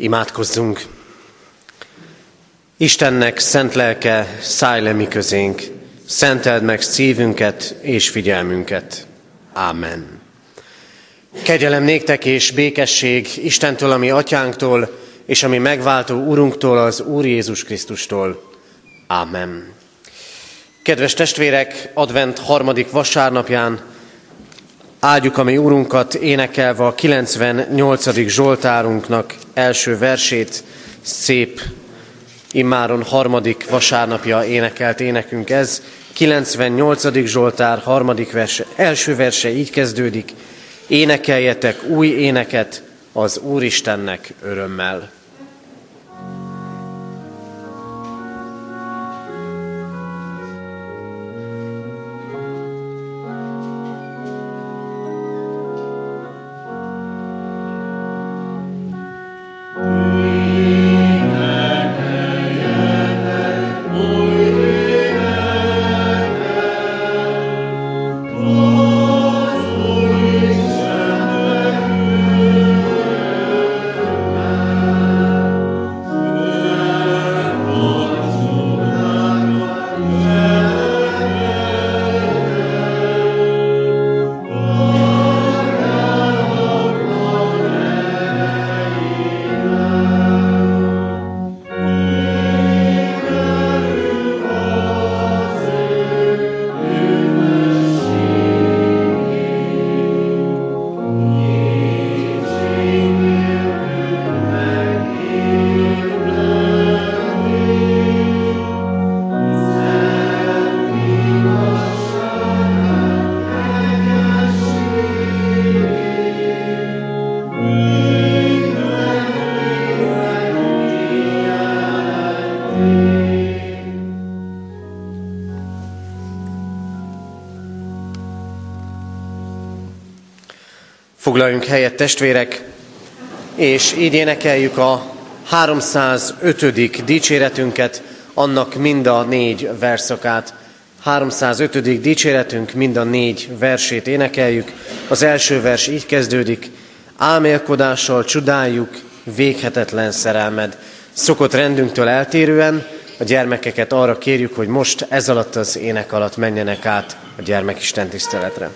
Imádkozzunk! Istennek szent lelke, szállj le mi közénk, szenteld meg szívünket és figyelmünket. Ámen. Kegyelem néktek és békesség Istentől, ami atyánktól, és ami megváltó Urunktól, az Úr Jézus Krisztustól. Ámen. Kedves testvérek, advent harmadik vasárnapján áldjuk a mi Úrunkat énekelve a 98. Zsoltárunknak első versét, szép, immáron harmadik vasárnapja énekelt énekünk ez. 98. Zsoltár harmadik verse, első verse így kezdődik. Énekeljetek új éneket az Úristennek örömmel. Foglaljunk helyet, testvérek, és így énekeljük a 305. dicséretünket, annak mind a négy verszakát. 305. dicséretünk mind a négy versét énekeljük. Az első vers így kezdődik. Álmélkodással csodáljuk véghetetlen szerelmed. Szokott rendünktől eltérően a gyermekeket arra kérjük, hogy most ez alatt az ének alatt menjenek át a gyermekisten tiszteletre.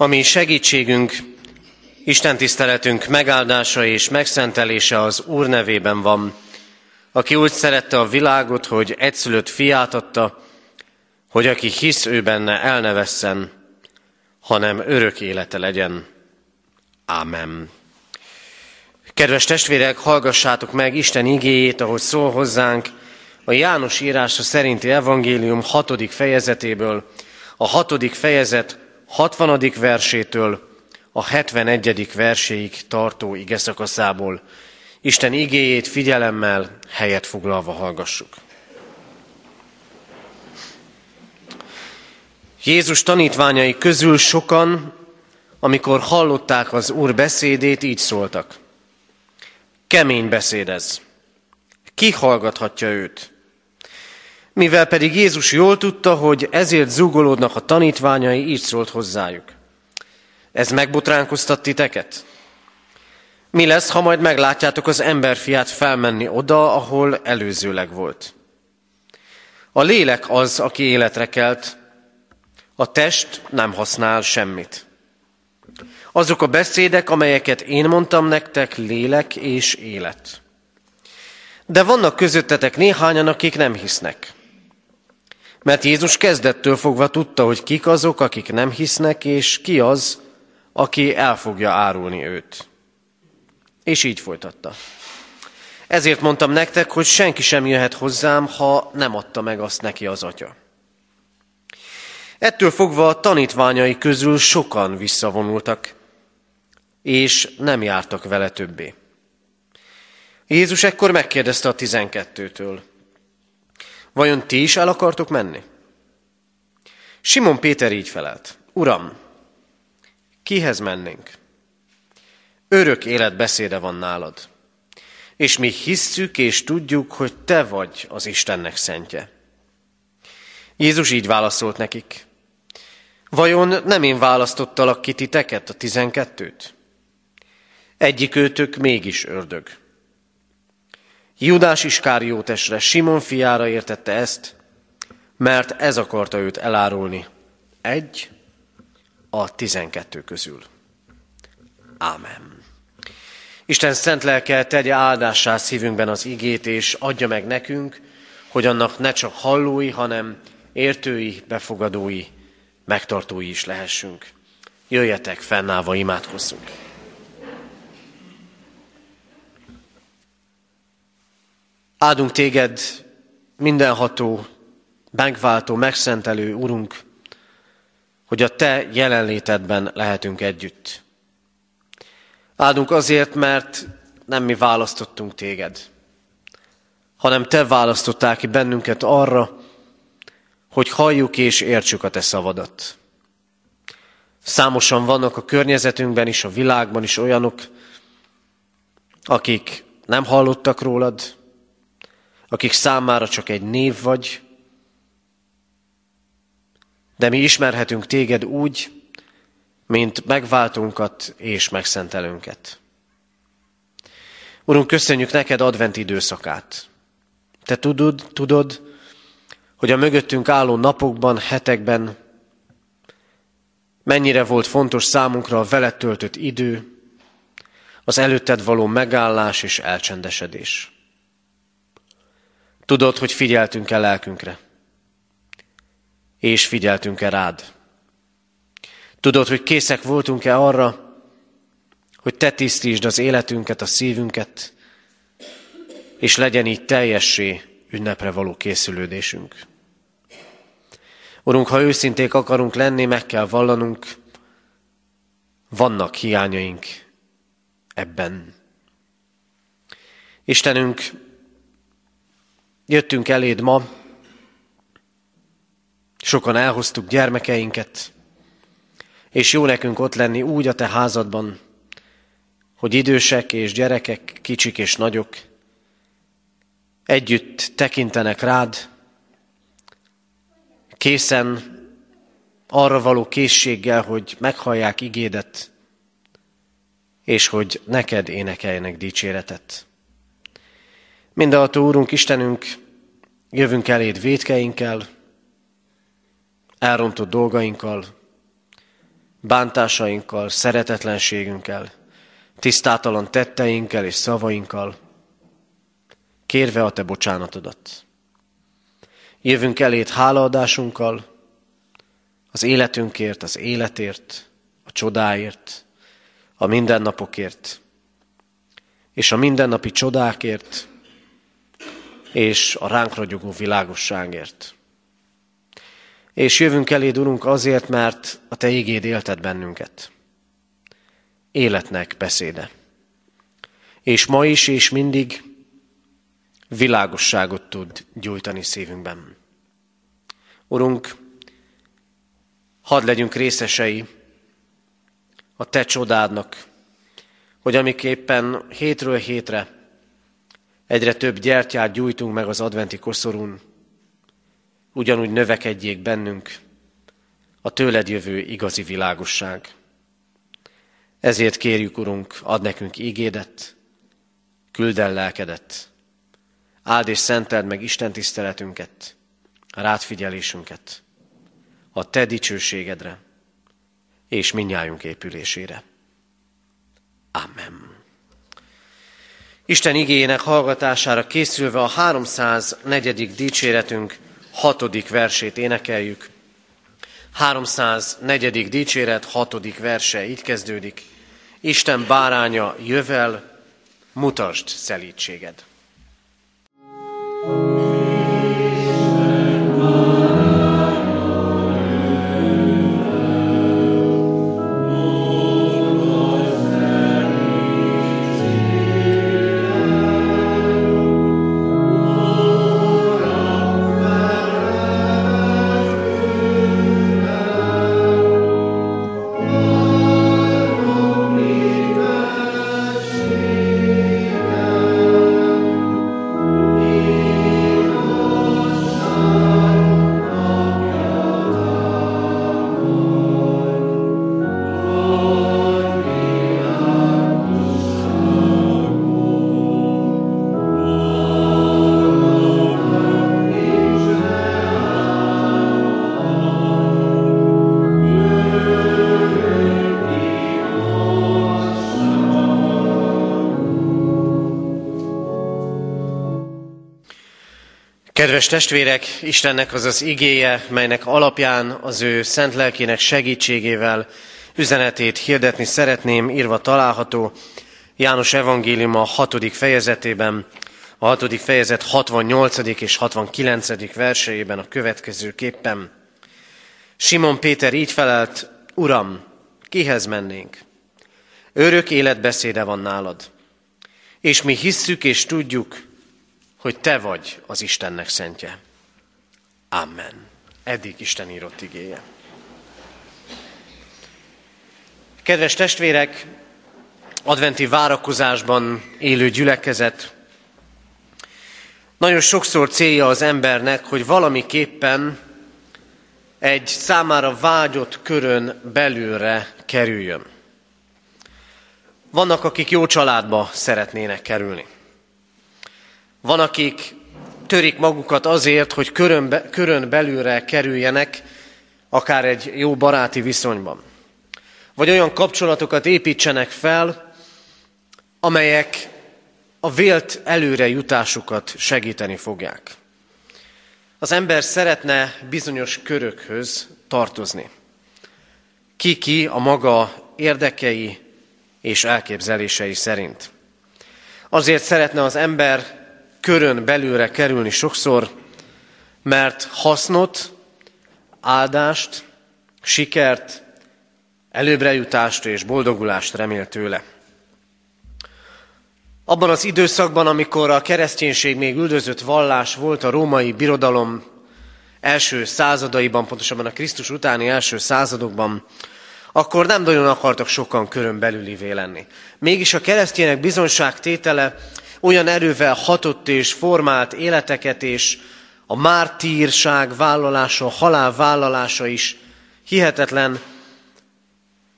Ami segítségünk, Isten tiszteletünk megáldása és megszentelése az Úr nevében van, aki úgy szerette a világot, hogy egyszülött fiát adta, hogy aki hisz ő benne, el ne vesszen, hanem örök élete legyen. Ámen. Kedves testvérek, hallgassátok meg Isten igéjét, ahogy szól hozzánk a János írása szerinti evangélium hatodik fejezetéből, a hatodik fejezet 60. versétől a 71. verséig tartó ige szakaszából. Isten igéjét figyelemmel, helyet foglalva hallgassuk. Jézus tanítványai közül sokan, amikor hallották az Úr beszédét, így szóltak. Kemény beszéd ez. Ki hallgathatja őt? Mivel pedig Jézus jól tudta, hogy ezért zugolódnak a tanítványai, így szólt hozzájuk. Ez megbotránkoztat titeket? Mi lesz, ha majd meglátjátok az emberfiát felmenni oda, ahol előzőleg volt? A lélek az, aki életre kelt, a test nem használ semmit. Azok a beszédek, amelyeket én mondtam nektek, lélek és élet. De vannak közöttetek néhányan, akik nem hisznek. Mert Jézus kezdettől fogva tudta, hogy kik azok, akik nem hisznek, és ki az, aki el fogja árulni őt. És így folytatta. Ezért mondtam nektek, hogy senki sem jöhet hozzám, ha nem adta meg azt neki az atya. Ettől fogva a tanítványai közül sokan visszavonultak, és nem jártak vele többé. Jézus ekkor megkérdezte a tizenkettőtől, vajon ti is el akartok menni? Simon Péter így felelt, Uram, kihez mennénk? Örök élet beszéde van nálad, és mi hisszük és tudjuk, hogy te vagy az Istennek szentje. Jézus így válaszolt nekik, vajon nem én választottalak ki titeket, a tizenkettőt? Egyik őtök mégis ördög. Judás Iskáriótesre, Simon fiára értette ezt, mert ez akarta őt elárulni. Egy a tizenkettő közül. Ámen. Isten szent lelke tegye áldássá szívünkben az igét, és adja meg nekünk, hogy annak ne csak hallói, hanem értői, befogadói, megtartói is lehessünk. Jöjjetek, fennállva imádkozzunk. Áldunk téged, mindenható, megváltó, megszentelő Urunk, hogy a Te jelenlétedben lehetünk együtt. Áldunk azért, mert nem mi választottunk téged, hanem Te választottál ki bennünket arra, hogy halljuk és értsük a Te szavadat. Számosan vannak a környezetünkben is, a világban is olyanok, akik nem hallottak rólad, akik számára csak egy név vagy, de mi ismerhetünk téged úgy, mint megváltunkat és megszentelőnket. Urunk, köszönjük neked advent időszakát. Te tudod, tudod, hogy a mögöttünk álló napokban, hetekben mennyire volt fontos számunkra a veled töltött idő, az előtted való megállás és elcsendesedés. Tudod, hogy figyeltünk-e lelkünkre, és figyeltünk-e rád. Tudod, hogy készek voltunk-e arra, hogy te tisztítsd az életünket, a szívünket, és legyen így teljessé ünnepre való készülődésünk. Urunk, ha őszinték akarunk lenni, meg kell vallanunk, vannak hiányaink ebben. Istenünk, Jöttünk eléd ma, sokan elhoztuk gyermekeinket, és jó nekünk ott lenni úgy a te házadban, hogy idősek és gyerekek, kicsik és nagyok, együtt tekintenek rád, készen arra való készséggel, hogy meghallják igédet, és hogy neked énekeljenek dicséretet. Mindenható Úrunk, Istenünk, jövünk eléd védkeinkkel, elrontott dolgainkkal, bántásainkkal, szeretetlenségünkkel, tisztátalan tetteinkkel és szavainkkal, kérve a Te bocsánatodat. Jövünk elét hálaadásunkkal, az életünkért, az életért, a csodáért, a mindennapokért, és a mindennapi csodákért, és a ránk ragyogó világosságért. És jövünk eléd, Urunk, azért, mert a Te ígéd élted bennünket. Életnek beszéde. És ma is, és mindig világosságot tud gyújtani szívünkben. Urunk, hadd legyünk részesei a Te csodádnak, hogy amiképpen hétről hétre egyre több gyertyát gyújtunk meg az adventi koszorún, ugyanúgy növekedjék bennünk a tőled jövő igazi világosság. Ezért kérjük, Urunk, ad nekünk ígédet, küld el lelkedet, áld és szenteld meg Isten tiszteletünket, a rátfigyelésünket, a Te dicsőségedre és minnyájunk épülésére. Amen. Isten igényének hallgatására készülve a 304. dicséretünk hatodik versét énekeljük. 304. dicséret hatodik verse így kezdődik. Isten báránya jövel, mutasd szelítséged. Kedves testvérek, Istennek az az igéje, melynek alapján az ő szent lelkének segítségével üzenetét hirdetni szeretném, írva található János Evangélium a hatodik fejezetében, a hatodik fejezet 68. és 69. verseiben a következő képpen. Simon Péter így felelt, Uram, kihez mennénk? Örök életbeszéde van nálad. És mi hisszük és tudjuk, hogy te vagy az Istennek szentje. Amen. Eddig Isten írott igéje. Kedves testvérek, adventi várakozásban élő gyülekezet, nagyon sokszor célja az embernek, hogy valamiképpen egy számára vágyott körön belülre kerüljön. Vannak, akik jó családba szeretnének kerülni. Van, akik törik magukat azért, hogy körön, be, körön belülre kerüljenek, akár egy jó baráti viszonyban. Vagy olyan kapcsolatokat építsenek fel, amelyek a vélt előre jutásukat segíteni fogják. Az ember szeretne bizonyos körökhöz tartozni. Ki-ki a maga érdekei és elképzelései szerint. Azért szeretne az ember körön belőle kerülni sokszor, mert hasznot, áldást, sikert, előbrejutást és boldogulást remél tőle. Abban az időszakban, amikor a kereszténység még üldözött vallás volt a római birodalom első századaiban, pontosabban a Krisztus utáni első századokban, akkor nem nagyon akartak sokan körön belülivé lenni. Mégis a keresztények bizonságtétele olyan erővel hatott és formált életeket, és a mártírság vállalása, a halál vállalása is hihetetlen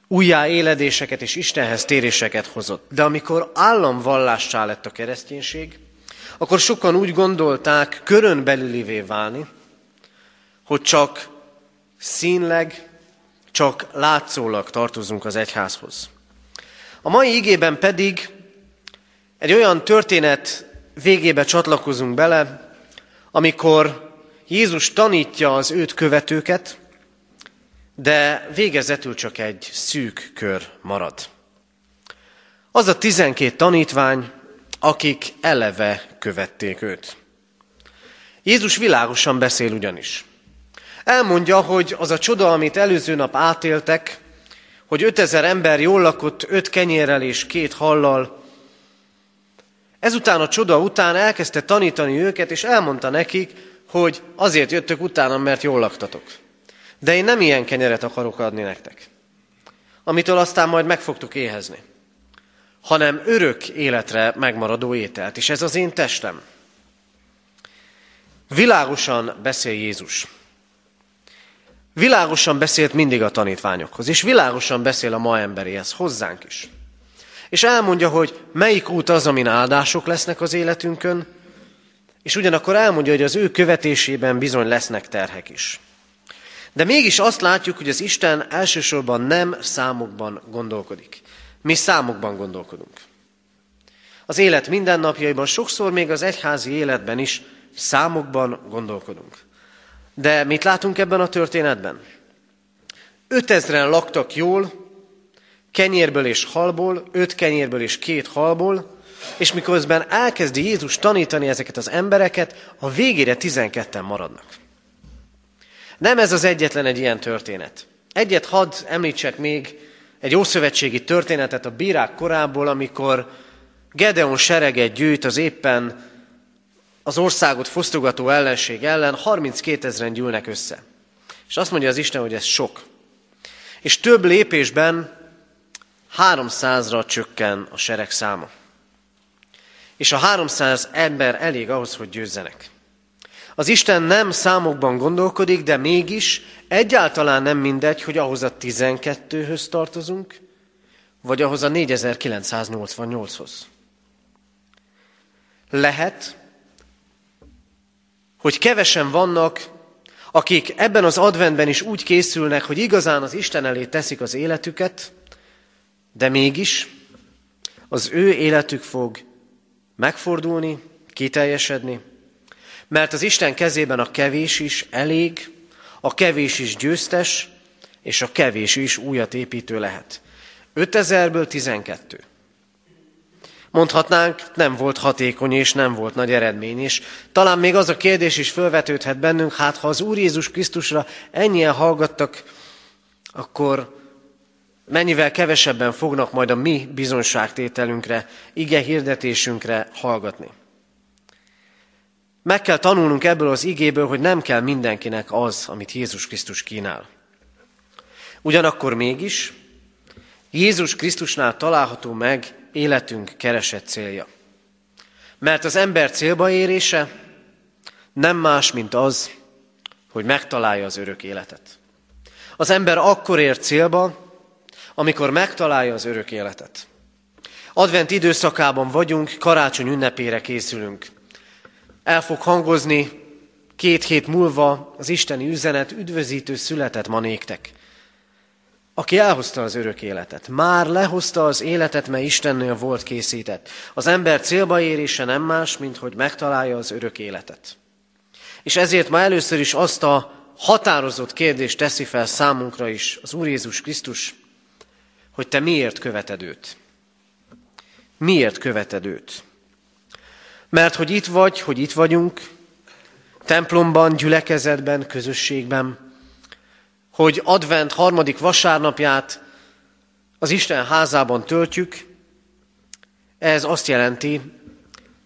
újjáéledéseket és Istenhez téréseket hozott. De amikor államvallássá lett a kereszténység, akkor sokan úgy gondolták körön belülivé válni, hogy csak színleg, csak látszólag tartozunk az egyházhoz. A mai igében pedig egy olyan történet végébe csatlakozunk bele, amikor Jézus tanítja az őt követőket, de végezetül csak egy szűk kör marad. Az a tizenkét tanítvány, akik eleve követték őt. Jézus világosan beszél ugyanis. Elmondja, hogy az a csoda, amit előző nap átéltek, hogy 5000 ember jól lakott öt kenyérrel és két hallal, ezután a csoda után elkezdte tanítani őket, és elmondta nekik, hogy azért jöttök utána, mert jól laktatok. De én nem ilyen kenyeret akarok adni nektek, amitől aztán majd meg fogtok éhezni, hanem örök életre megmaradó ételt, és ez az én testem. Világosan beszél Jézus. Világosan beszélt mindig a tanítványokhoz, és világosan beszél a ma emberéhez, hozzánk is. És elmondja, hogy melyik út az, amin áldások lesznek az életünkön, és ugyanakkor elmondja, hogy az ő követésében bizony lesznek terhek is. De mégis azt látjuk, hogy az Isten elsősorban nem számokban gondolkodik. Mi számokban gondolkodunk. Az élet mindennapjaiban, sokszor még az egyházi életben is számokban gondolkodunk. De mit látunk ebben a történetben? Ötezren laktak jól, kenyérből és halból, öt kenyérből és két halból, és miközben elkezdi Jézus tanítani ezeket az embereket, a végére tizenketten maradnak. Nem ez az egyetlen egy ilyen történet. Egyet hadd említsek még egy ószövetségi történetet a bírák korából, amikor Gedeon sereget gyűjt az éppen az országot fosztogató ellenség ellen, 32 ezeren gyűlnek össze. És azt mondja az Isten, hogy ez sok. És több lépésben 300-ra csökken a sereg száma. És a 300 ember elég ahhoz, hogy győzzenek. Az Isten nem számokban gondolkodik, de mégis egyáltalán nem mindegy, hogy ahhoz a 12-höz tartozunk, vagy ahhoz a 4988-hoz. Lehet, hogy kevesen vannak, akik ebben az adventben is úgy készülnek, hogy igazán az Isten elé teszik az életüket, de mégis az ő életük fog megfordulni, kiteljesedni, mert az Isten kezében a kevés is elég, a kevés is győztes, és a kevés is újat építő lehet. 5000-ből 12. Mondhatnánk, nem volt hatékony és nem volt nagy eredmény is. Talán még az a kérdés is felvetődhet bennünk, hát ha az Úr Jézus Krisztusra ennyien hallgattak, akkor mennyivel kevesebben fognak majd a mi bizonságtételünkre, ige hirdetésünkre hallgatni. Meg kell tanulnunk ebből az igéből, hogy nem kell mindenkinek az, amit Jézus Krisztus kínál. Ugyanakkor mégis Jézus Krisztusnál található meg életünk keresett célja. Mert az ember célba érése nem más, mint az, hogy megtalálja az örök életet. Az ember akkor ér célba, amikor megtalálja az örök életet. Advent időszakában vagyunk, karácsony ünnepére készülünk. El fog hangozni két hét múlva az isteni üzenet, üdvözítő született ma néktek aki elhozta az örök életet. Már lehozta az életet, mert Istennél volt készített. Az ember célba érése nem más, mint hogy megtalálja az örök életet. És ezért ma először is azt a határozott kérdést teszi fel számunkra is az Úr Jézus Krisztus, hogy te miért követed őt? Miért követed őt? Mert hogy itt vagy, hogy itt vagyunk, templomban, gyülekezetben, közösségben, hogy advent harmadik vasárnapját az Isten házában töltjük, ez azt jelenti,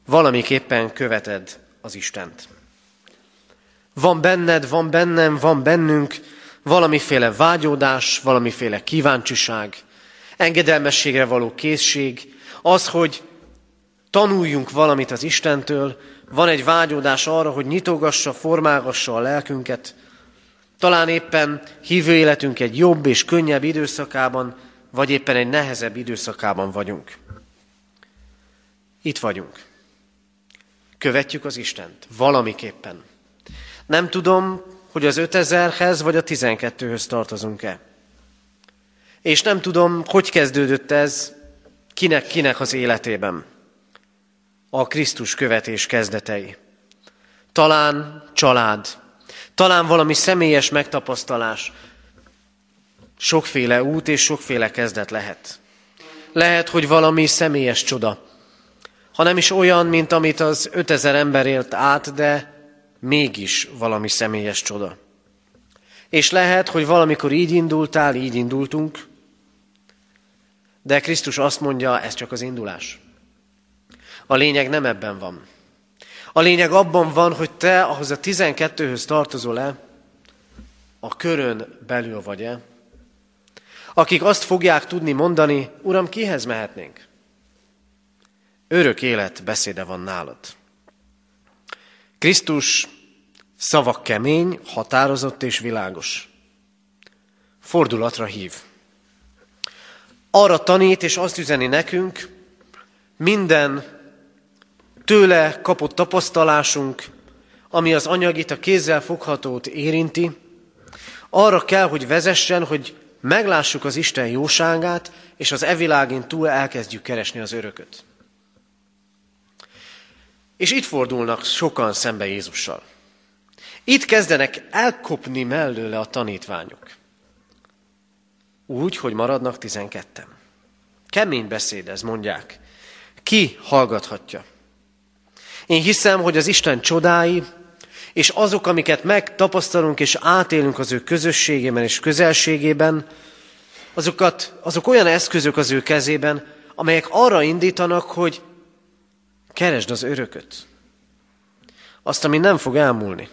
valamiképpen követed az Istent. Van benned, van bennem, van bennünk valamiféle vágyódás, valamiféle kíváncsiság, engedelmességre való készség, az, hogy tanuljunk valamit az Istentől, van egy vágyódás arra, hogy nyitogassa, formálgassa a lelkünket, talán éppen hívő életünk egy jobb és könnyebb időszakában, vagy éppen egy nehezebb időszakában vagyunk. Itt vagyunk. Követjük az Istent. Valamiképpen. Nem tudom, hogy az 5000-hez vagy a 12-höz tartozunk-e. És nem tudom, hogy kezdődött ez kinek-kinek az életében. A Krisztus követés kezdetei. Talán család, talán valami személyes megtapasztalás. Sokféle út és sokféle kezdet lehet. Lehet, hogy valami személyes csoda. Ha nem is olyan, mint amit az 5000 ember élt át, de mégis valami személyes csoda. És lehet, hogy valamikor így indultál, így indultunk, de Krisztus azt mondja, ez csak az indulás. A lényeg nem ebben van. A lényeg abban van, hogy te ahhoz a 12-höz tartozol-e, a körön belül vagy-e, akik azt fogják tudni mondani, Uram, kihez mehetnénk? Örök élet beszéde van nálad. Krisztus szavak kemény, határozott és világos. Fordulatra hív. Arra tanít és azt üzeni nekünk, minden tőle kapott tapasztalásunk, ami az anyagit, a kézzel foghatót érinti, arra kell, hogy vezessen, hogy meglássuk az Isten jóságát, és az evilágin túl elkezdjük keresni az örököt. És itt fordulnak sokan szembe Jézussal. Itt kezdenek elkopni mellőle a tanítványok. Úgy, hogy maradnak tizenketten. Kemény beszéd ez, mondják. Ki hallgathatja? Én hiszem, hogy az Isten csodái, és azok, amiket megtapasztalunk és átélünk az ő közösségében és közelségében, azokat, azok olyan eszközök az ő kezében, amelyek arra indítanak, hogy keresd az örököt. Azt, ami nem fog elmúlni.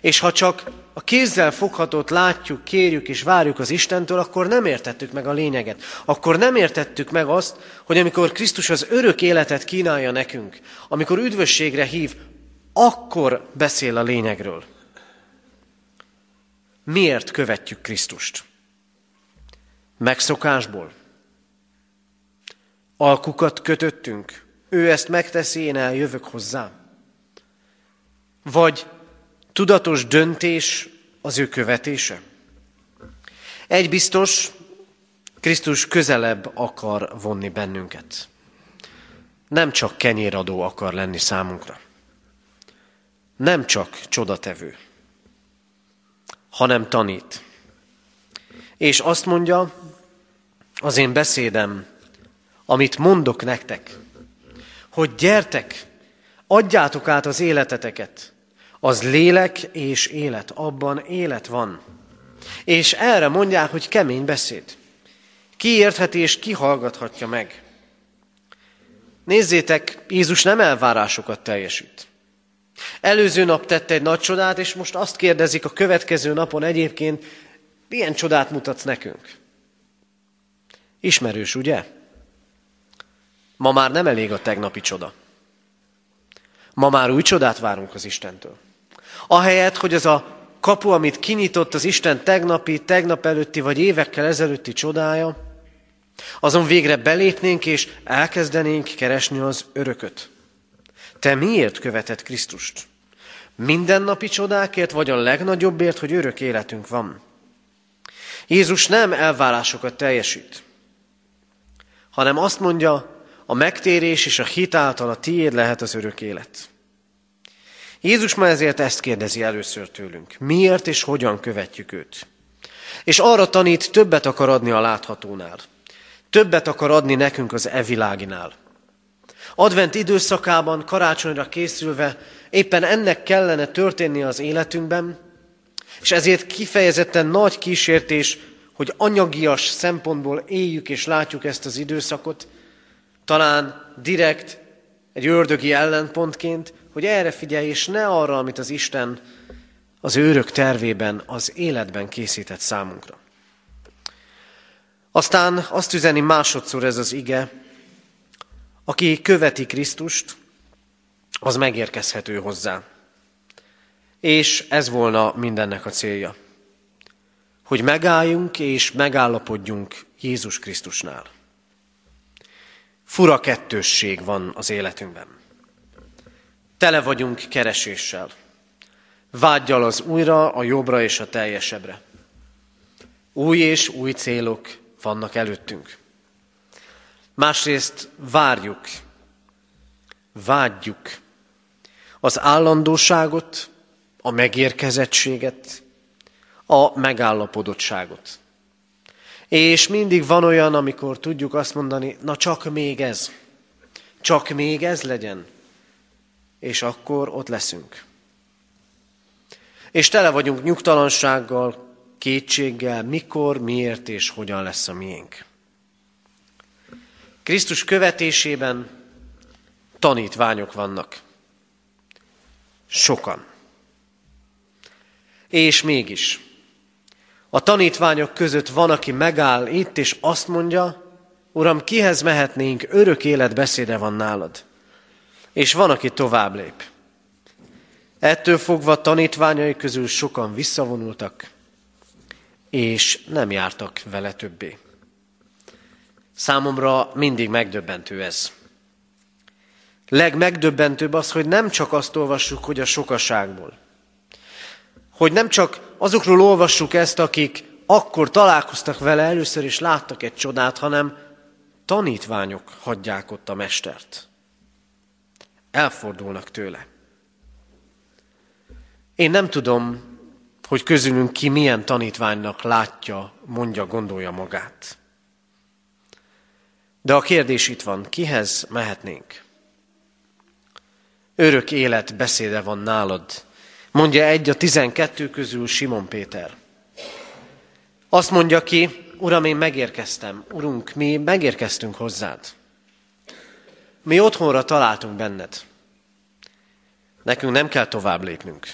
És ha csak a kézzel foghatót látjuk, kérjük és várjuk az Istentől, akkor nem értettük meg a lényeget. Akkor nem értettük meg azt, hogy amikor Krisztus az örök életet kínálja nekünk, amikor üdvösségre hív, akkor beszél a lényegről. Miért követjük Krisztust? Megszokásból? Alkukat kötöttünk? Ő ezt megteszi, én eljövök hozzá? Vagy tudatos döntés az ő követése? Egy biztos, Krisztus közelebb akar vonni bennünket. Nem csak kenyéradó akar lenni számunkra. Nem csak csodatevő, hanem tanít. És azt mondja, az én beszédem, amit mondok nektek, hogy gyertek, adjátok át az életeteket, az lélek és élet, abban élet van. És erre mondják, hogy kemény beszéd. Ki értheti és ki hallgathatja meg. Nézzétek, Jézus nem elvárásokat teljesít. Előző nap tette egy nagy csodát, és most azt kérdezik a következő napon egyébként, milyen csodát mutatsz nekünk? Ismerős, ugye? Ma már nem elég a tegnapi csoda. Ma már új csodát várunk az Istentől. Ahelyett, hogy az a kapu, amit kinyitott az Isten tegnapi, tegnap előtti vagy évekkel ezelőtti csodája, azon végre belépnénk és elkezdenénk keresni az örököt. Te miért követed Krisztust? Mindennapi csodákért, vagy a legnagyobbért, hogy örök életünk van? Jézus nem elvárásokat teljesít, hanem azt mondja, a megtérés és a hit által a tiéd lehet az örök élet. Jézus ma ezért ezt kérdezi először tőlünk. Miért és hogyan követjük őt? És arra tanít, többet akar adni a láthatónál. Többet akar adni nekünk az eviláginál. Advent időszakában, karácsonyra készülve éppen ennek kellene történni az életünkben, és ezért kifejezetten nagy kísértés, hogy anyagias szempontból éljük és látjuk ezt az időszakot, talán direkt egy ördögi ellenpontként, hogy erre figyelj, és ne arra, amit az Isten az őrök tervében, az életben készített számunkra. Aztán azt üzeni másodszor ez az ige, aki követi Krisztust, az megérkezhető hozzá. És ez volna mindennek a célja. Hogy megálljunk és megállapodjunk Jézus Krisztusnál. Fura kettősség van az életünkben. Tele vagyunk kereséssel. Vágyjal az újra, a jobbra és a teljesebbre. Új és új célok vannak előttünk. Másrészt várjuk, vágyjuk az állandóságot, a megérkezettséget, a megállapodottságot. És mindig van olyan, amikor tudjuk azt mondani, na csak még ez, csak még ez legyen, és akkor ott leszünk. És tele vagyunk nyugtalansággal, kétséggel, mikor, miért és hogyan lesz a miénk. Krisztus követésében tanítványok vannak. Sokan. És mégis, a tanítványok között van, aki megáll itt, és azt mondja, Uram, kihez mehetnénk, örök élet beszéde van nálad. És van, aki tovább lép. Ettől fogva tanítványai közül sokan visszavonultak, és nem jártak vele többé. Számomra mindig megdöbbentő ez. Legmegdöbbentőbb az, hogy nem csak azt olvassuk, hogy a sokaságból. Hogy nem csak azokról olvassuk ezt, akik akkor találkoztak vele először, és láttak egy csodát, hanem tanítványok hagyják ott a mestert. Elfordulnak tőle. Én nem tudom, hogy közülünk ki milyen tanítványnak látja, mondja, gondolja magát. De a kérdés itt van, kihez mehetnénk? Örök élet beszéde van nálad, mondja egy a tizenkettő közül Simon Péter. Azt mondja ki, Uram, én megérkeztem, Urunk, mi megérkeztünk hozzád. Mi otthonra találtunk benned. Nekünk nem kell tovább lépnünk.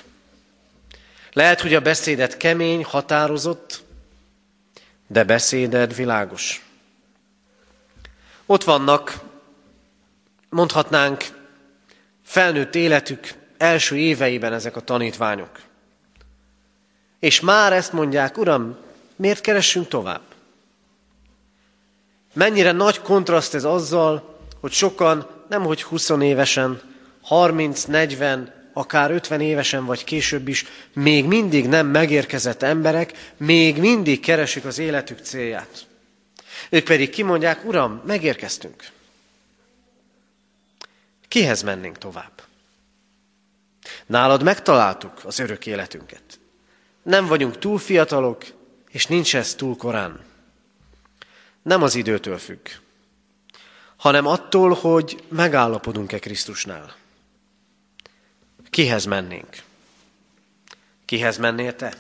Lehet, hogy a beszédet kemény, határozott, de beszéded világos. Ott vannak, mondhatnánk, felnőtt életük első éveiben ezek a tanítványok. És már ezt mondják, Uram, miért keressünk tovább? Mennyire nagy kontraszt ez azzal, hogy sokan, nem hogy 20 évesen, 30, 40, akár 50 évesen vagy később is, még mindig nem megérkezett emberek, még mindig keresik az életük célját. Ők pedig kimondják, Uram, megérkeztünk. Kihez mennénk tovább? Nálad megtaláltuk az örök életünket. Nem vagyunk túl fiatalok, és nincs ez túl korán. Nem az időtől függ, hanem attól, hogy megállapodunk-e Krisztusnál. Kihez mennénk? Kihez mennél te?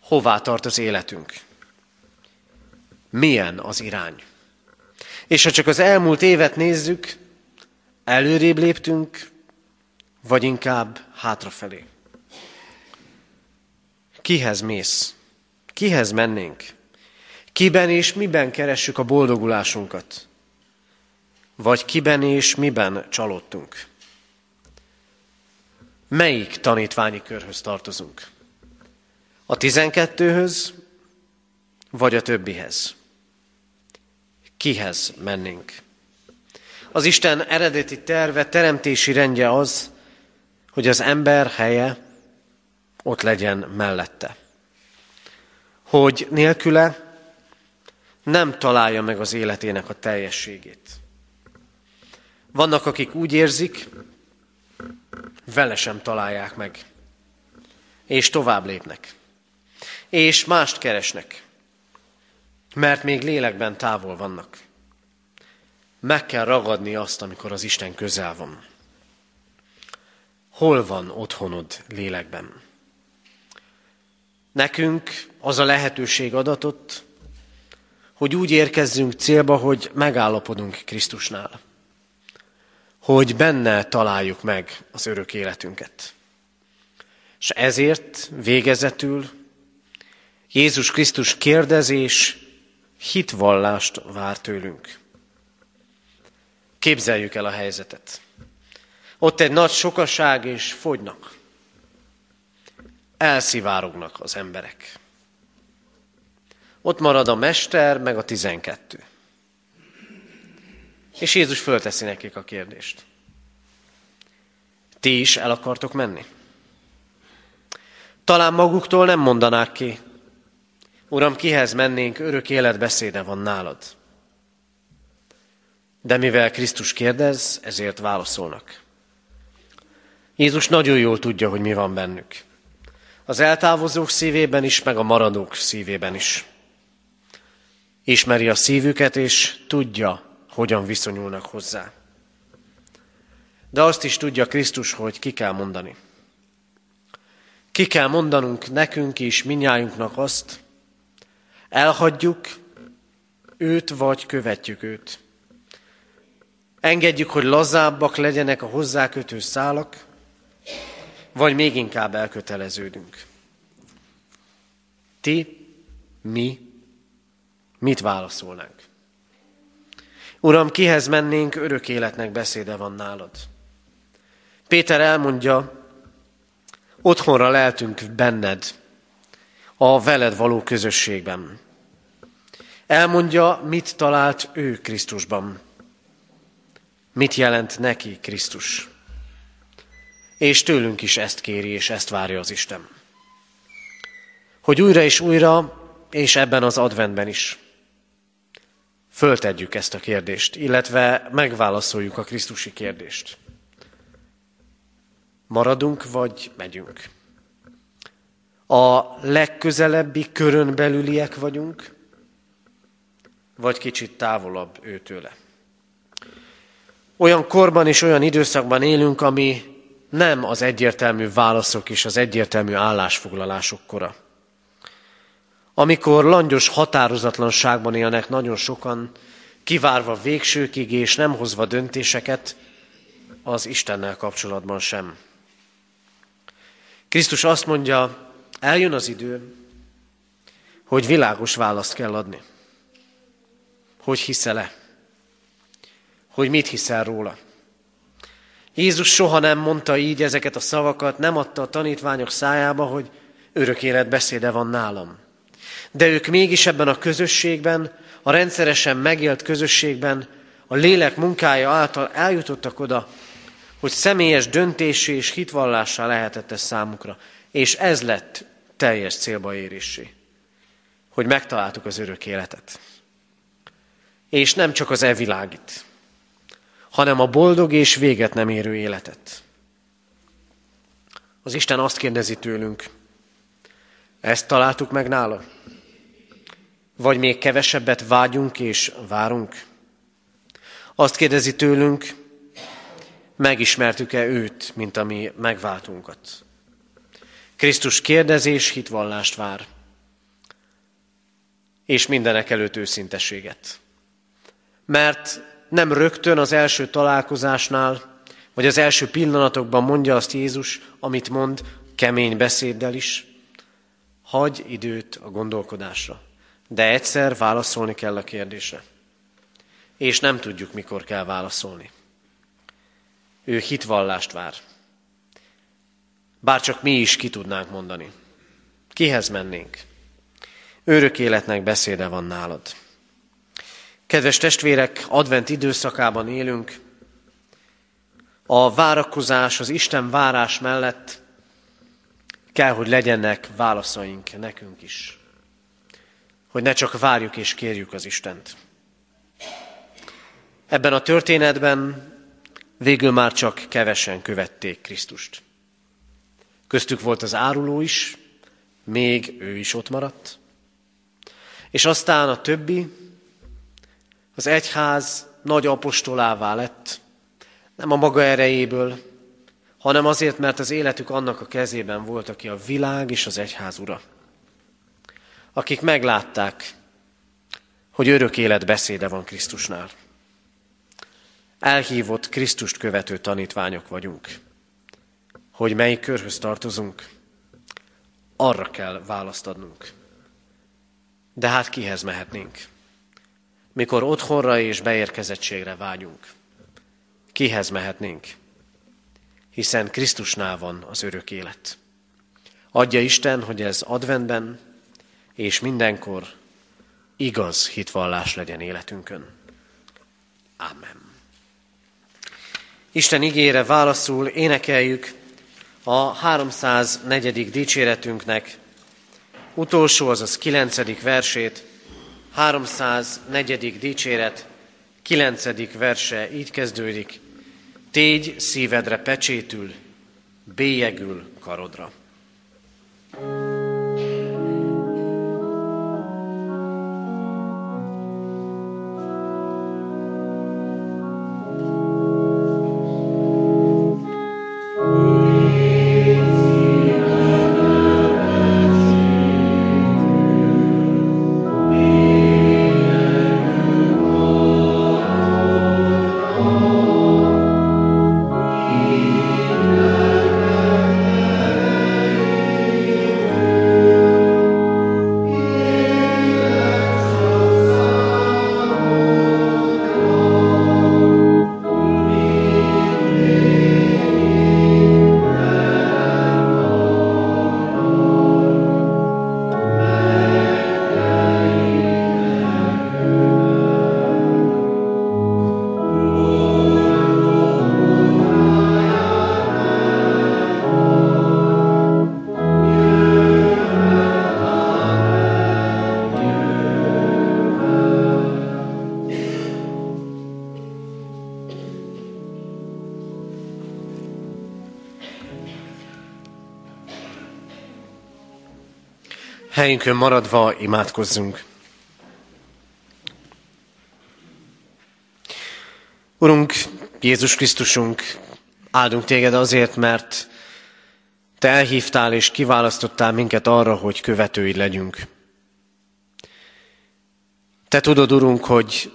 Hová tart az életünk? Milyen az irány? És ha csak az elmúlt évet nézzük, előrébb léptünk, vagy inkább hátrafelé. Kihez mész? Kihez mennénk? Kiben és miben keressük a boldogulásunkat? Vagy kiben és miben csalódtunk? Melyik tanítványi körhöz tartozunk? A tizenkettőhöz, vagy a többihez? Kihez mennénk? Az Isten eredeti terve, teremtési rendje az, hogy az ember helye ott legyen mellette. Hogy nélküle nem találja meg az életének a teljességét. Vannak, akik úgy érzik, vele sem találják meg. És tovább lépnek. És mást keresnek. Mert még lélekben távol vannak. Meg kell ragadni azt, amikor az Isten közel van. Hol van otthonod lélekben? Nekünk az a lehetőség adatott, hogy úgy érkezzünk célba, hogy megállapodunk Krisztusnál hogy benne találjuk meg az örök életünket. És ezért végezetül Jézus Krisztus kérdezés hitvallást vár tőlünk. Képzeljük el a helyzetet. Ott egy nagy sokaság, és fogynak. Elszivárognak az emberek. Ott marad a mester, meg a tizenkettő. És Jézus fölteszi nekik a kérdést. Ti is el akartok menni? Talán maguktól nem mondanák ki, Uram, kihez mennénk, örök életbeszéde van nálad. De mivel Krisztus kérdez, ezért válaszolnak. Jézus nagyon jól tudja, hogy mi van bennük. Az eltávozók szívében is, meg a maradók szívében is. Ismeri a szívüket, és tudja, hogyan viszonyulnak hozzá. De azt is tudja Krisztus, hogy ki kell mondani. Ki kell mondanunk nekünk is, minnyájunknak azt, elhagyjuk őt, vagy követjük őt. Engedjük, hogy lazábbak legyenek a hozzákötő szálak, vagy még inkább elköteleződünk. Ti, mi, mit válaszolnánk? Uram, kihez mennénk, örök életnek beszéde van nálad. Péter elmondja, otthonra leltünk benned, a veled való közösségben. Elmondja, mit talált ő Krisztusban. Mit jelent neki Krisztus. És tőlünk is ezt kéri, és ezt várja az Isten. Hogy újra és újra, és ebben az adventben is föltegyük ezt a kérdést, illetve megválaszoljuk a Krisztusi kérdést. Maradunk, vagy megyünk? A legközelebbi körön belüliek vagyunk, vagy kicsit távolabb őtőle? Olyan korban és olyan időszakban élünk, ami nem az egyértelmű válaszok és az egyértelmű állásfoglalások kora. Amikor langyos határozatlanságban élnek nagyon sokan, kivárva végsőkig és nem hozva döntéseket, az Istennel kapcsolatban sem. Krisztus azt mondja, eljön az idő, hogy világos választ kell adni. Hogy hiszel-e? Hogy mit hiszel róla? Jézus soha nem mondta így ezeket a szavakat, nem adta a tanítványok szájába, hogy örök élet beszéde van nálam. De ők mégis ebben a közösségben, a rendszeresen megélt közösségben, a lélek munkája által eljutottak oda, hogy személyes döntésé és hitvallássá lehetett ez számukra. És ez lett teljes célba érésé, hogy megtaláltuk az örök életet. És nem csak az evilágit, hanem a boldog és véget nem érő életet. Az Isten azt kérdezi tőlünk, ezt találtuk meg nála? Vagy még kevesebbet vágyunk és várunk? Azt kérdezi tőlünk, megismertük-e őt, mint ami megváltunkat? Krisztus kérdezés hitvallást vár, és mindenek előtt őszintességet. Mert nem rögtön az első találkozásnál, vagy az első pillanatokban mondja azt Jézus, amit mond, kemény beszéddel is, hagy időt a gondolkodásra. De egyszer válaszolni kell a kérdésre. És nem tudjuk, mikor kell válaszolni. Ő hitvallást vár. Bár csak mi is ki tudnánk mondani. Kihez mennénk? Örök életnek beszéde van nálad. Kedves testvérek, advent időszakában élünk. A várakozás, az Isten várás mellett kell, hogy legyenek válaszaink nekünk is. Hogy ne csak várjuk és kérjük az Istent. Ebben a történetben végül már csak kevesen követték Krisztust. Köztük volt az áruló is, még ő is ott maradt. És aztán a többi, az egyház nagy apostolává lett, nem a maga erejéből, hanem azért, mert az életük annak a kezében volt, aki a világ és az egyház ura. Akik meglátták, hogy örök élet beszéde van Krisztusnál. Elhívott Krisztust követő tanítványok vagyunk hogy melyik körhöz tartozunk, arra kell választ adnunk. De hát kihez mehetnénk? Mikor otthonra és beérkezettségre vágyunk, kihez mehetnénk? Hiszen Krisztusnál van az örök élet. Adja Isten, hogy ez adventben és mindenkor igaz hitvallás legyen életünkön. Amen. Isten igére válaszul énekeljük a 304. dicséretünknek utolsó, azaz kilencedik versét, 304. dicséret, kilencedik verse így kezdődik. Tégy szívedre pecsétül, bélyegül karodra. thank you Helyünkön maradva imádkozzunk. Urunk, Jézus Krisztusunk, áldunk téged azért, mert te elhívtál és kiválasztottál minket arra, hogy követőid legyünk. Te tudod, Urunk, hogy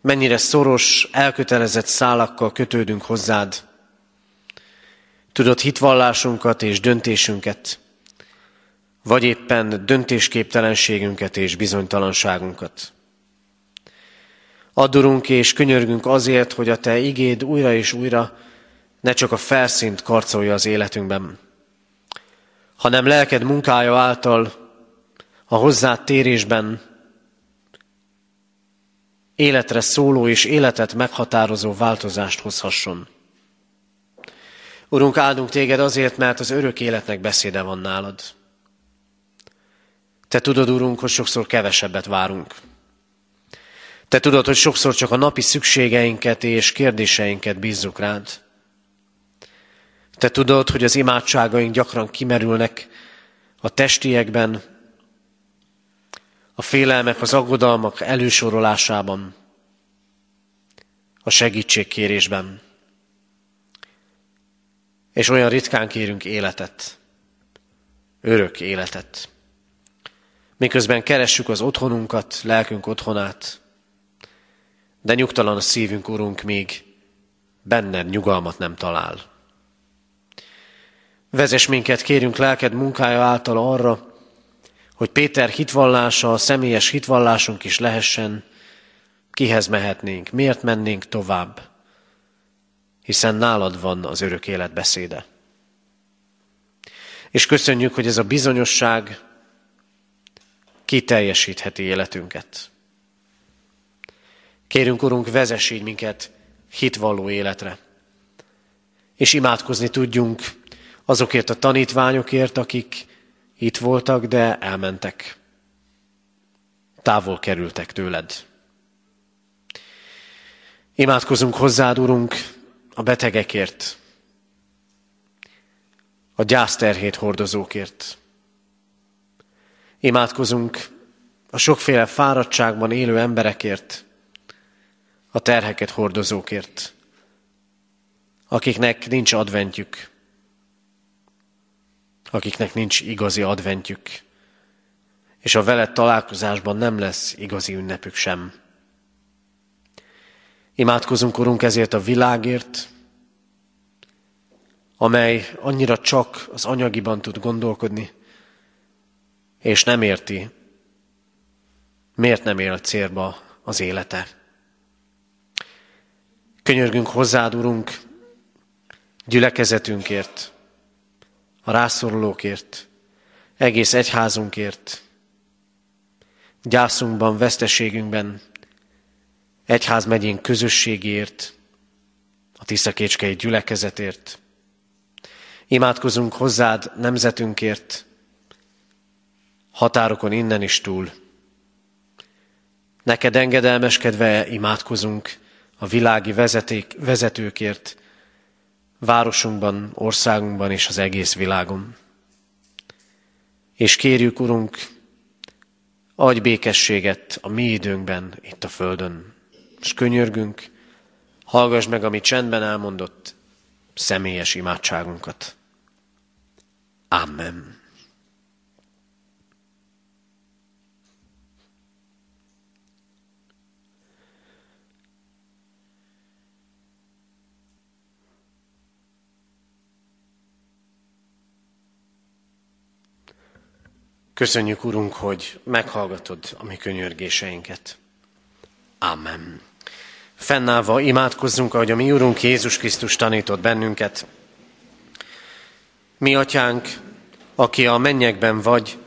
mennyire szoros, elkötelezett szálakkal kötődünk hozzád. Tudod hitvallásunkat és döntésünket vagy éppen döntésképtelenségünket és bizonytalanságunkat. Addurunk és könyörgünk azért, hogy a Te igéd újra és újra ne csak a felszínt karcolja az életünkben, hanem lelked munkája által a hozzád térésben életre szóló és életet meghatározó változást hozhasson. Urunk, áldunk téged azért, mert az örök életnek beszéde van nálad. Te tudod, Urunk, hogy sokszor kevesebbet várunk. Te tudod, hogy sokszor csak a napi szükségeinket és kérdéseinket bízzuk rád. Te tudod, hogy az imádságaink gyakran kimerülnek a testiekben, a félelmek, az aggodalmak elősorolásában, a segítségkérésben. És olyan ritkán kérünk életet, örök életet miközben keressük az otthonunkat, lelkünk otthonát, de nyugtalan a szívünk, Urunk, még benned nyugalmat nem talál. Vezes minket, kérünk lelked munkája által arra, hogy Péter hitvallása, a személyes hitvallásunk is lehessen, kihez mehetnénk, miért mennénk tovább, hiszen nálad van az örök élet beszéde. És köszönjük, hogy ez a bizonyosság kiteljesítheti életünket. Kérünk, Urunk, vezess minket hitvalló életre. És imádkozni tudjunk azokért a tanítványokért, akik itt voltak, de elmentek. Távol kerültek tőled. Imádkozunk hozzád, Urunk, a betegekért, a gyászterhét hordozókért, Imádkozunk a sokféle fáradtságban élő emberekért, a terheket hordozókért, akiknek nincs adventjük, akiknek nincs igazi adventjük, és a veled találkozásban nem lesz igazi ünnepük sem. Imádkozunk, Urunk, ezért a világért, amely annyira csak az anyagiban tud gondolkodni, és nem érti, miért nem él célba az élete. Könyörgünk hozzád, Urunk, gyülekezetünkért, a rászorulókért, egész egyházunkért, gyászunkban, veszteségünkben, egyház megyén közösségért, a Tiszakécskei gyülekezetért. Imádkozunk hozzád nemzetünkért, határokon innen is túl. Neked engedelmeskedve imádkozunk a világi vezeték, vezetőkért, városunkban, országunkban és az egész világon. És kérjük, Urunk, adj békességet a mi időnkben itt a Földön. És könyörgünk, hallgass meg, amit csendben elmondott, személyes imádságunkat. Amen. Köszönjük, Urunk, hogy meghallgatod a mi könyörgéseinket. Amen. Fennállva imádkozzunk, ahogy a mi Urunk Jézus Krisztus tanított bennünket. Mi, Atyánk, aki a mennyekben vagy,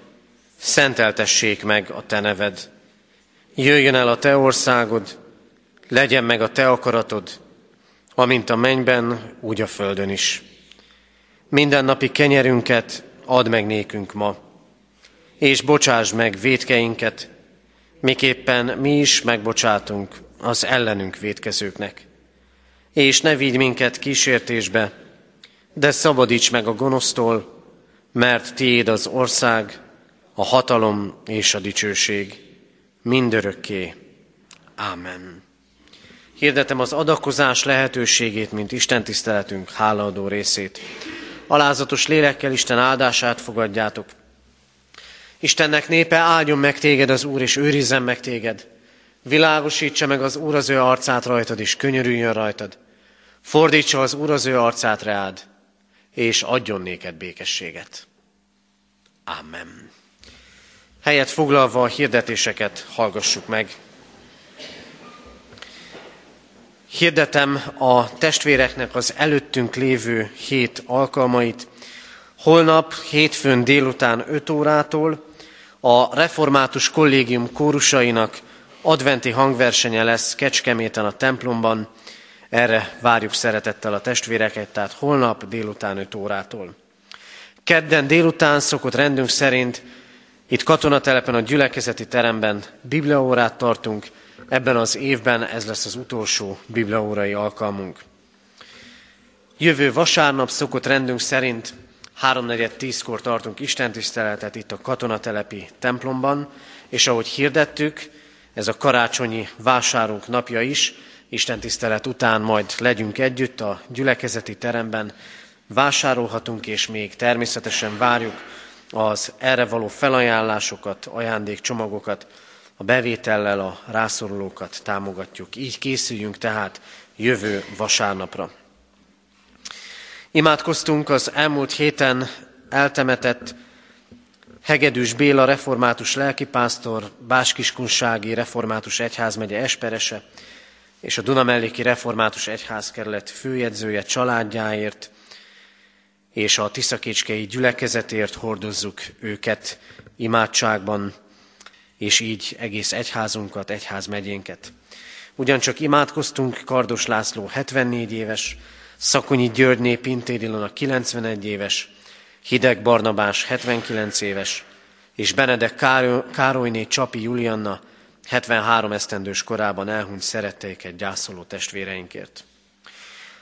szenteltessék meg a Te neved. Jöjjön el a Te országod, legyen meg a Te akaratod, amint a mennyben, úgy a földön is. Minden napi kenyerünket add meg nékünk ma, és bocsáss meg védkeinket, miképpen mi is megbocsátunk az ellenünk védkezőknek. És ne vigy minket kísértésbe, de szabadíts meg a gonosztól, mert tiéd az ország, a hatalom és a dicsőség mindörökké. Ámen. Hirdetem az adakozás lehetőségét, mint Isten tiszteletünk hálaadó részét. Alázatos lélekkel Isten áldását fogadjátok. Istennek népe, áldjon meg téged az Úr, és őrizzen meg téged. Világosítsa meg az Úr az ő arcát rajtad, és könyörüljön rajtad. Fordítsa az Úr az ő arcát reád, és adjon néked békességet. Amen. Helyet foglalva a hirdetéseket hallgassuk meg. Hirdetem a testvéreknek az előttünk lévő hét alkalmait. Holnap, hétfőn délután 5 órától a Református Kollégium kórusainak adventi hangversenye lesz Kecskeméten a templomban. Erre várjuk szeretettel a testvéreket, tehát holnap délután 5 órától. Kedden délután szokott rendünk szerint itt katonatelepen a gyülekezeti teremben bibliaórát tartunk. Ebben az évben ez lesz az utolsó bibliaórai alkalmunk. Jövő vasárnap szokott rendünk szerint háromnegyed tízkor tartunk istentiszteletet itt a katonatelepi templomban, és ahogy hirdettük, ez a karácsonyi vásárunk napja is, istentisztelet után majd legyünk együtt a gyülekezeti teremben, vásárolhatunk, és még természetesen várjuk az erre való felajánlásokat, ajándékcsomagokat, a bevétellel a rászorulókat támogatjuk. Így készüljünk tehát jövő vasárnapra. Imádkoztunk az elmúlt héten eltemetett Hegedűs Béla református lelkipásztor, Báskiskunsági református egyházmegye esperese és a Dunamelléki református egyházkerület főjegyzője családjáért és a Tiszakécskei gyülekezetért hordozzuk őket imádságban, és így egész egyházunkat, egyházmegyénket. Ugyancsak imádkoztunk Kardos László 74 éves, Szakonyi Györgyné Pintér Ilona 91 éves, Hideg Barnabás 79 éves, és Benedek Károlyné Csapi Julianna 73 esztendős korában elhunyt szeretteiket gyászoló testvéreinkért.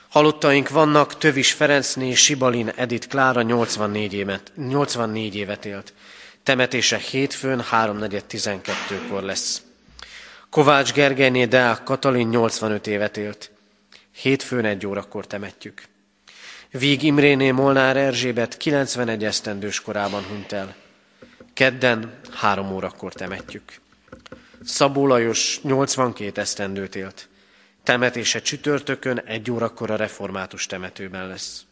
Halottaink vannak, Tövis Ferencné, Sibalin Edith Klára 84 évet, 84 évet élt. Temetése hétfőn 3.4.12-kor lesz. Kovács Gergelyné Deák Katalin 85 évet élt. Hétfőn egy órakor temetjük. Víg Imréné Molnár Erzsébet 91 esztendős korában hunyt el. Kedden három órakor temetjük. Szabó Lajos 82 esztendőt élt. Temetése csütörtökön egy órakor a református temetőben lesz.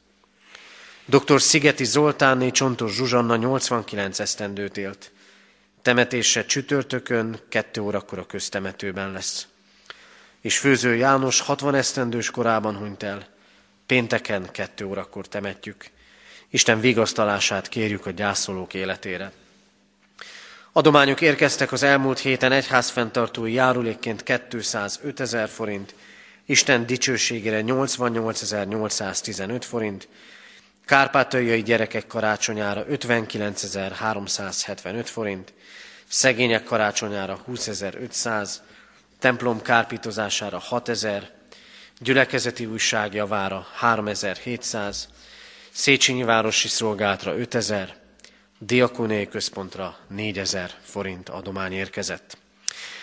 Dr. Szigeti Zoltánné Csontos Zsuzsanna 89 esztendőt élt. Temetése csütörtökön kettő órakor a köztemetőben lesz és Főző János 60 esztendős korában hunyt el. Pénteken kettő órakor temetjük. Isten vigasztalását kérjük a gyászolók életére. Adományok érkeztek az elmúlt héten egyházfenntartói járulékként 205 ezer forint, Isten dicsőségére 88.815 forint, kárpátaljai gyerekek karácsonyára 59.375 forint, szegények karácsonyára 20.500, templom kárpítozására 6.000, gyülekezeti újság javára 3700, Széchenyi városi szolgálatra 5000, diakóniai központra 4000 forint adomány érkezett.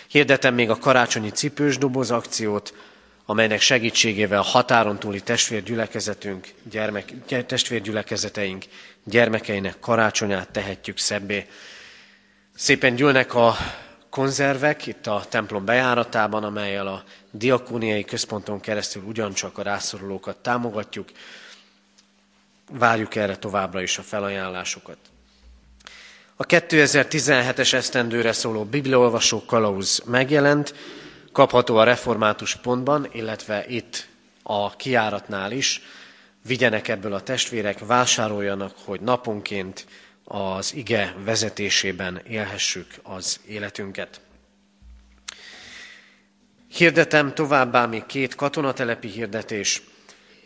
Hirdetem még a karácsonyi cipős doboz akciót, amelynek segítségével határon túli testvérgyülekezetünk, gyermek, testvérgyülekezeteink gyermekeinek karácsonyát tehetjük szebbé. Szépen gyűlnek a konzervek itt a templom bejáratában, amelyel a diakóniai központon keresztül ugyancsak a rászorulókat támogatjuk. Várjuk erre továbbra is a felajánlásokat. A 2017-es esztendőre szóló bibliaolvasó kalauz megjelent, kapható a református pontban, illetve itt a kiáratnál is. Vigyenek ebből a testvérek, vásároljanak, hogy naponként az ige vezetésében élhessük az életünket. Hirdetem továbbá még két katonatelepi hirdetés.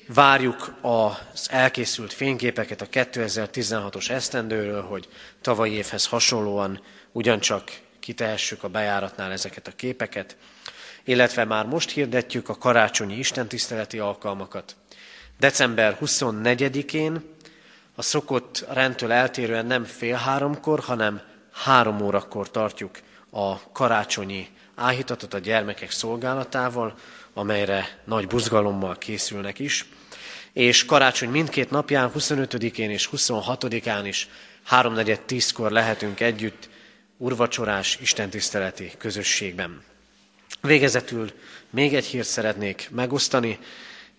Várjuk az elkészült fényképeket a 2016-os esztendőről, hogy tavalyi évhez hasonlóan ugyancsak kitehessük a bejáratnál ezeket a képeket, illetve már most hirdetjük a karácsonyi istentiszteleti alkalmakat. December 24-én a szokott rendtől eltérően nem fél háromkor, hanem három órakor tartjuk a karácsonyi áhítatot a gyermekek szolgálatával, amelyre nagy buzgalommal készülnek is. És karácsony mindkét napján, 25-én és 26-án is háromnegyed tízkor lehetünk együtt urvacsorás istentiszteleti közösségben. Végezetül még egy hírt szeretnék megosztani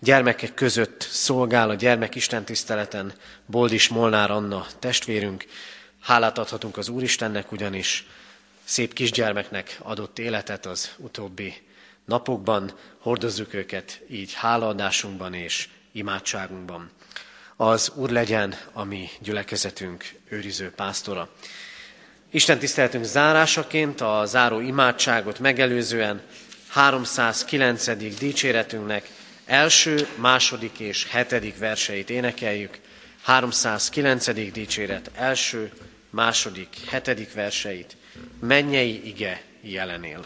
gyermekek között szolgál a gyermek istentiszteleten Boldis Molnár Anna testvérünk. Hálát adhatunk az Úristennek, ugyanis szép kisgyermeknek adott életet az utóbbi napokban. Hordozzuk őket így hálaadásunkban és imádságunkban. Az Úr legyen a mi gyülekezetünk őriző pásztora. Isten tiszteltünk zárásaként a záró imádságot megelőzően 309. dicséretünknek első, második és hetedik verseit énekeljük. 309. dicséret első, második, hetedik verseit. Mennyei ige jelenél.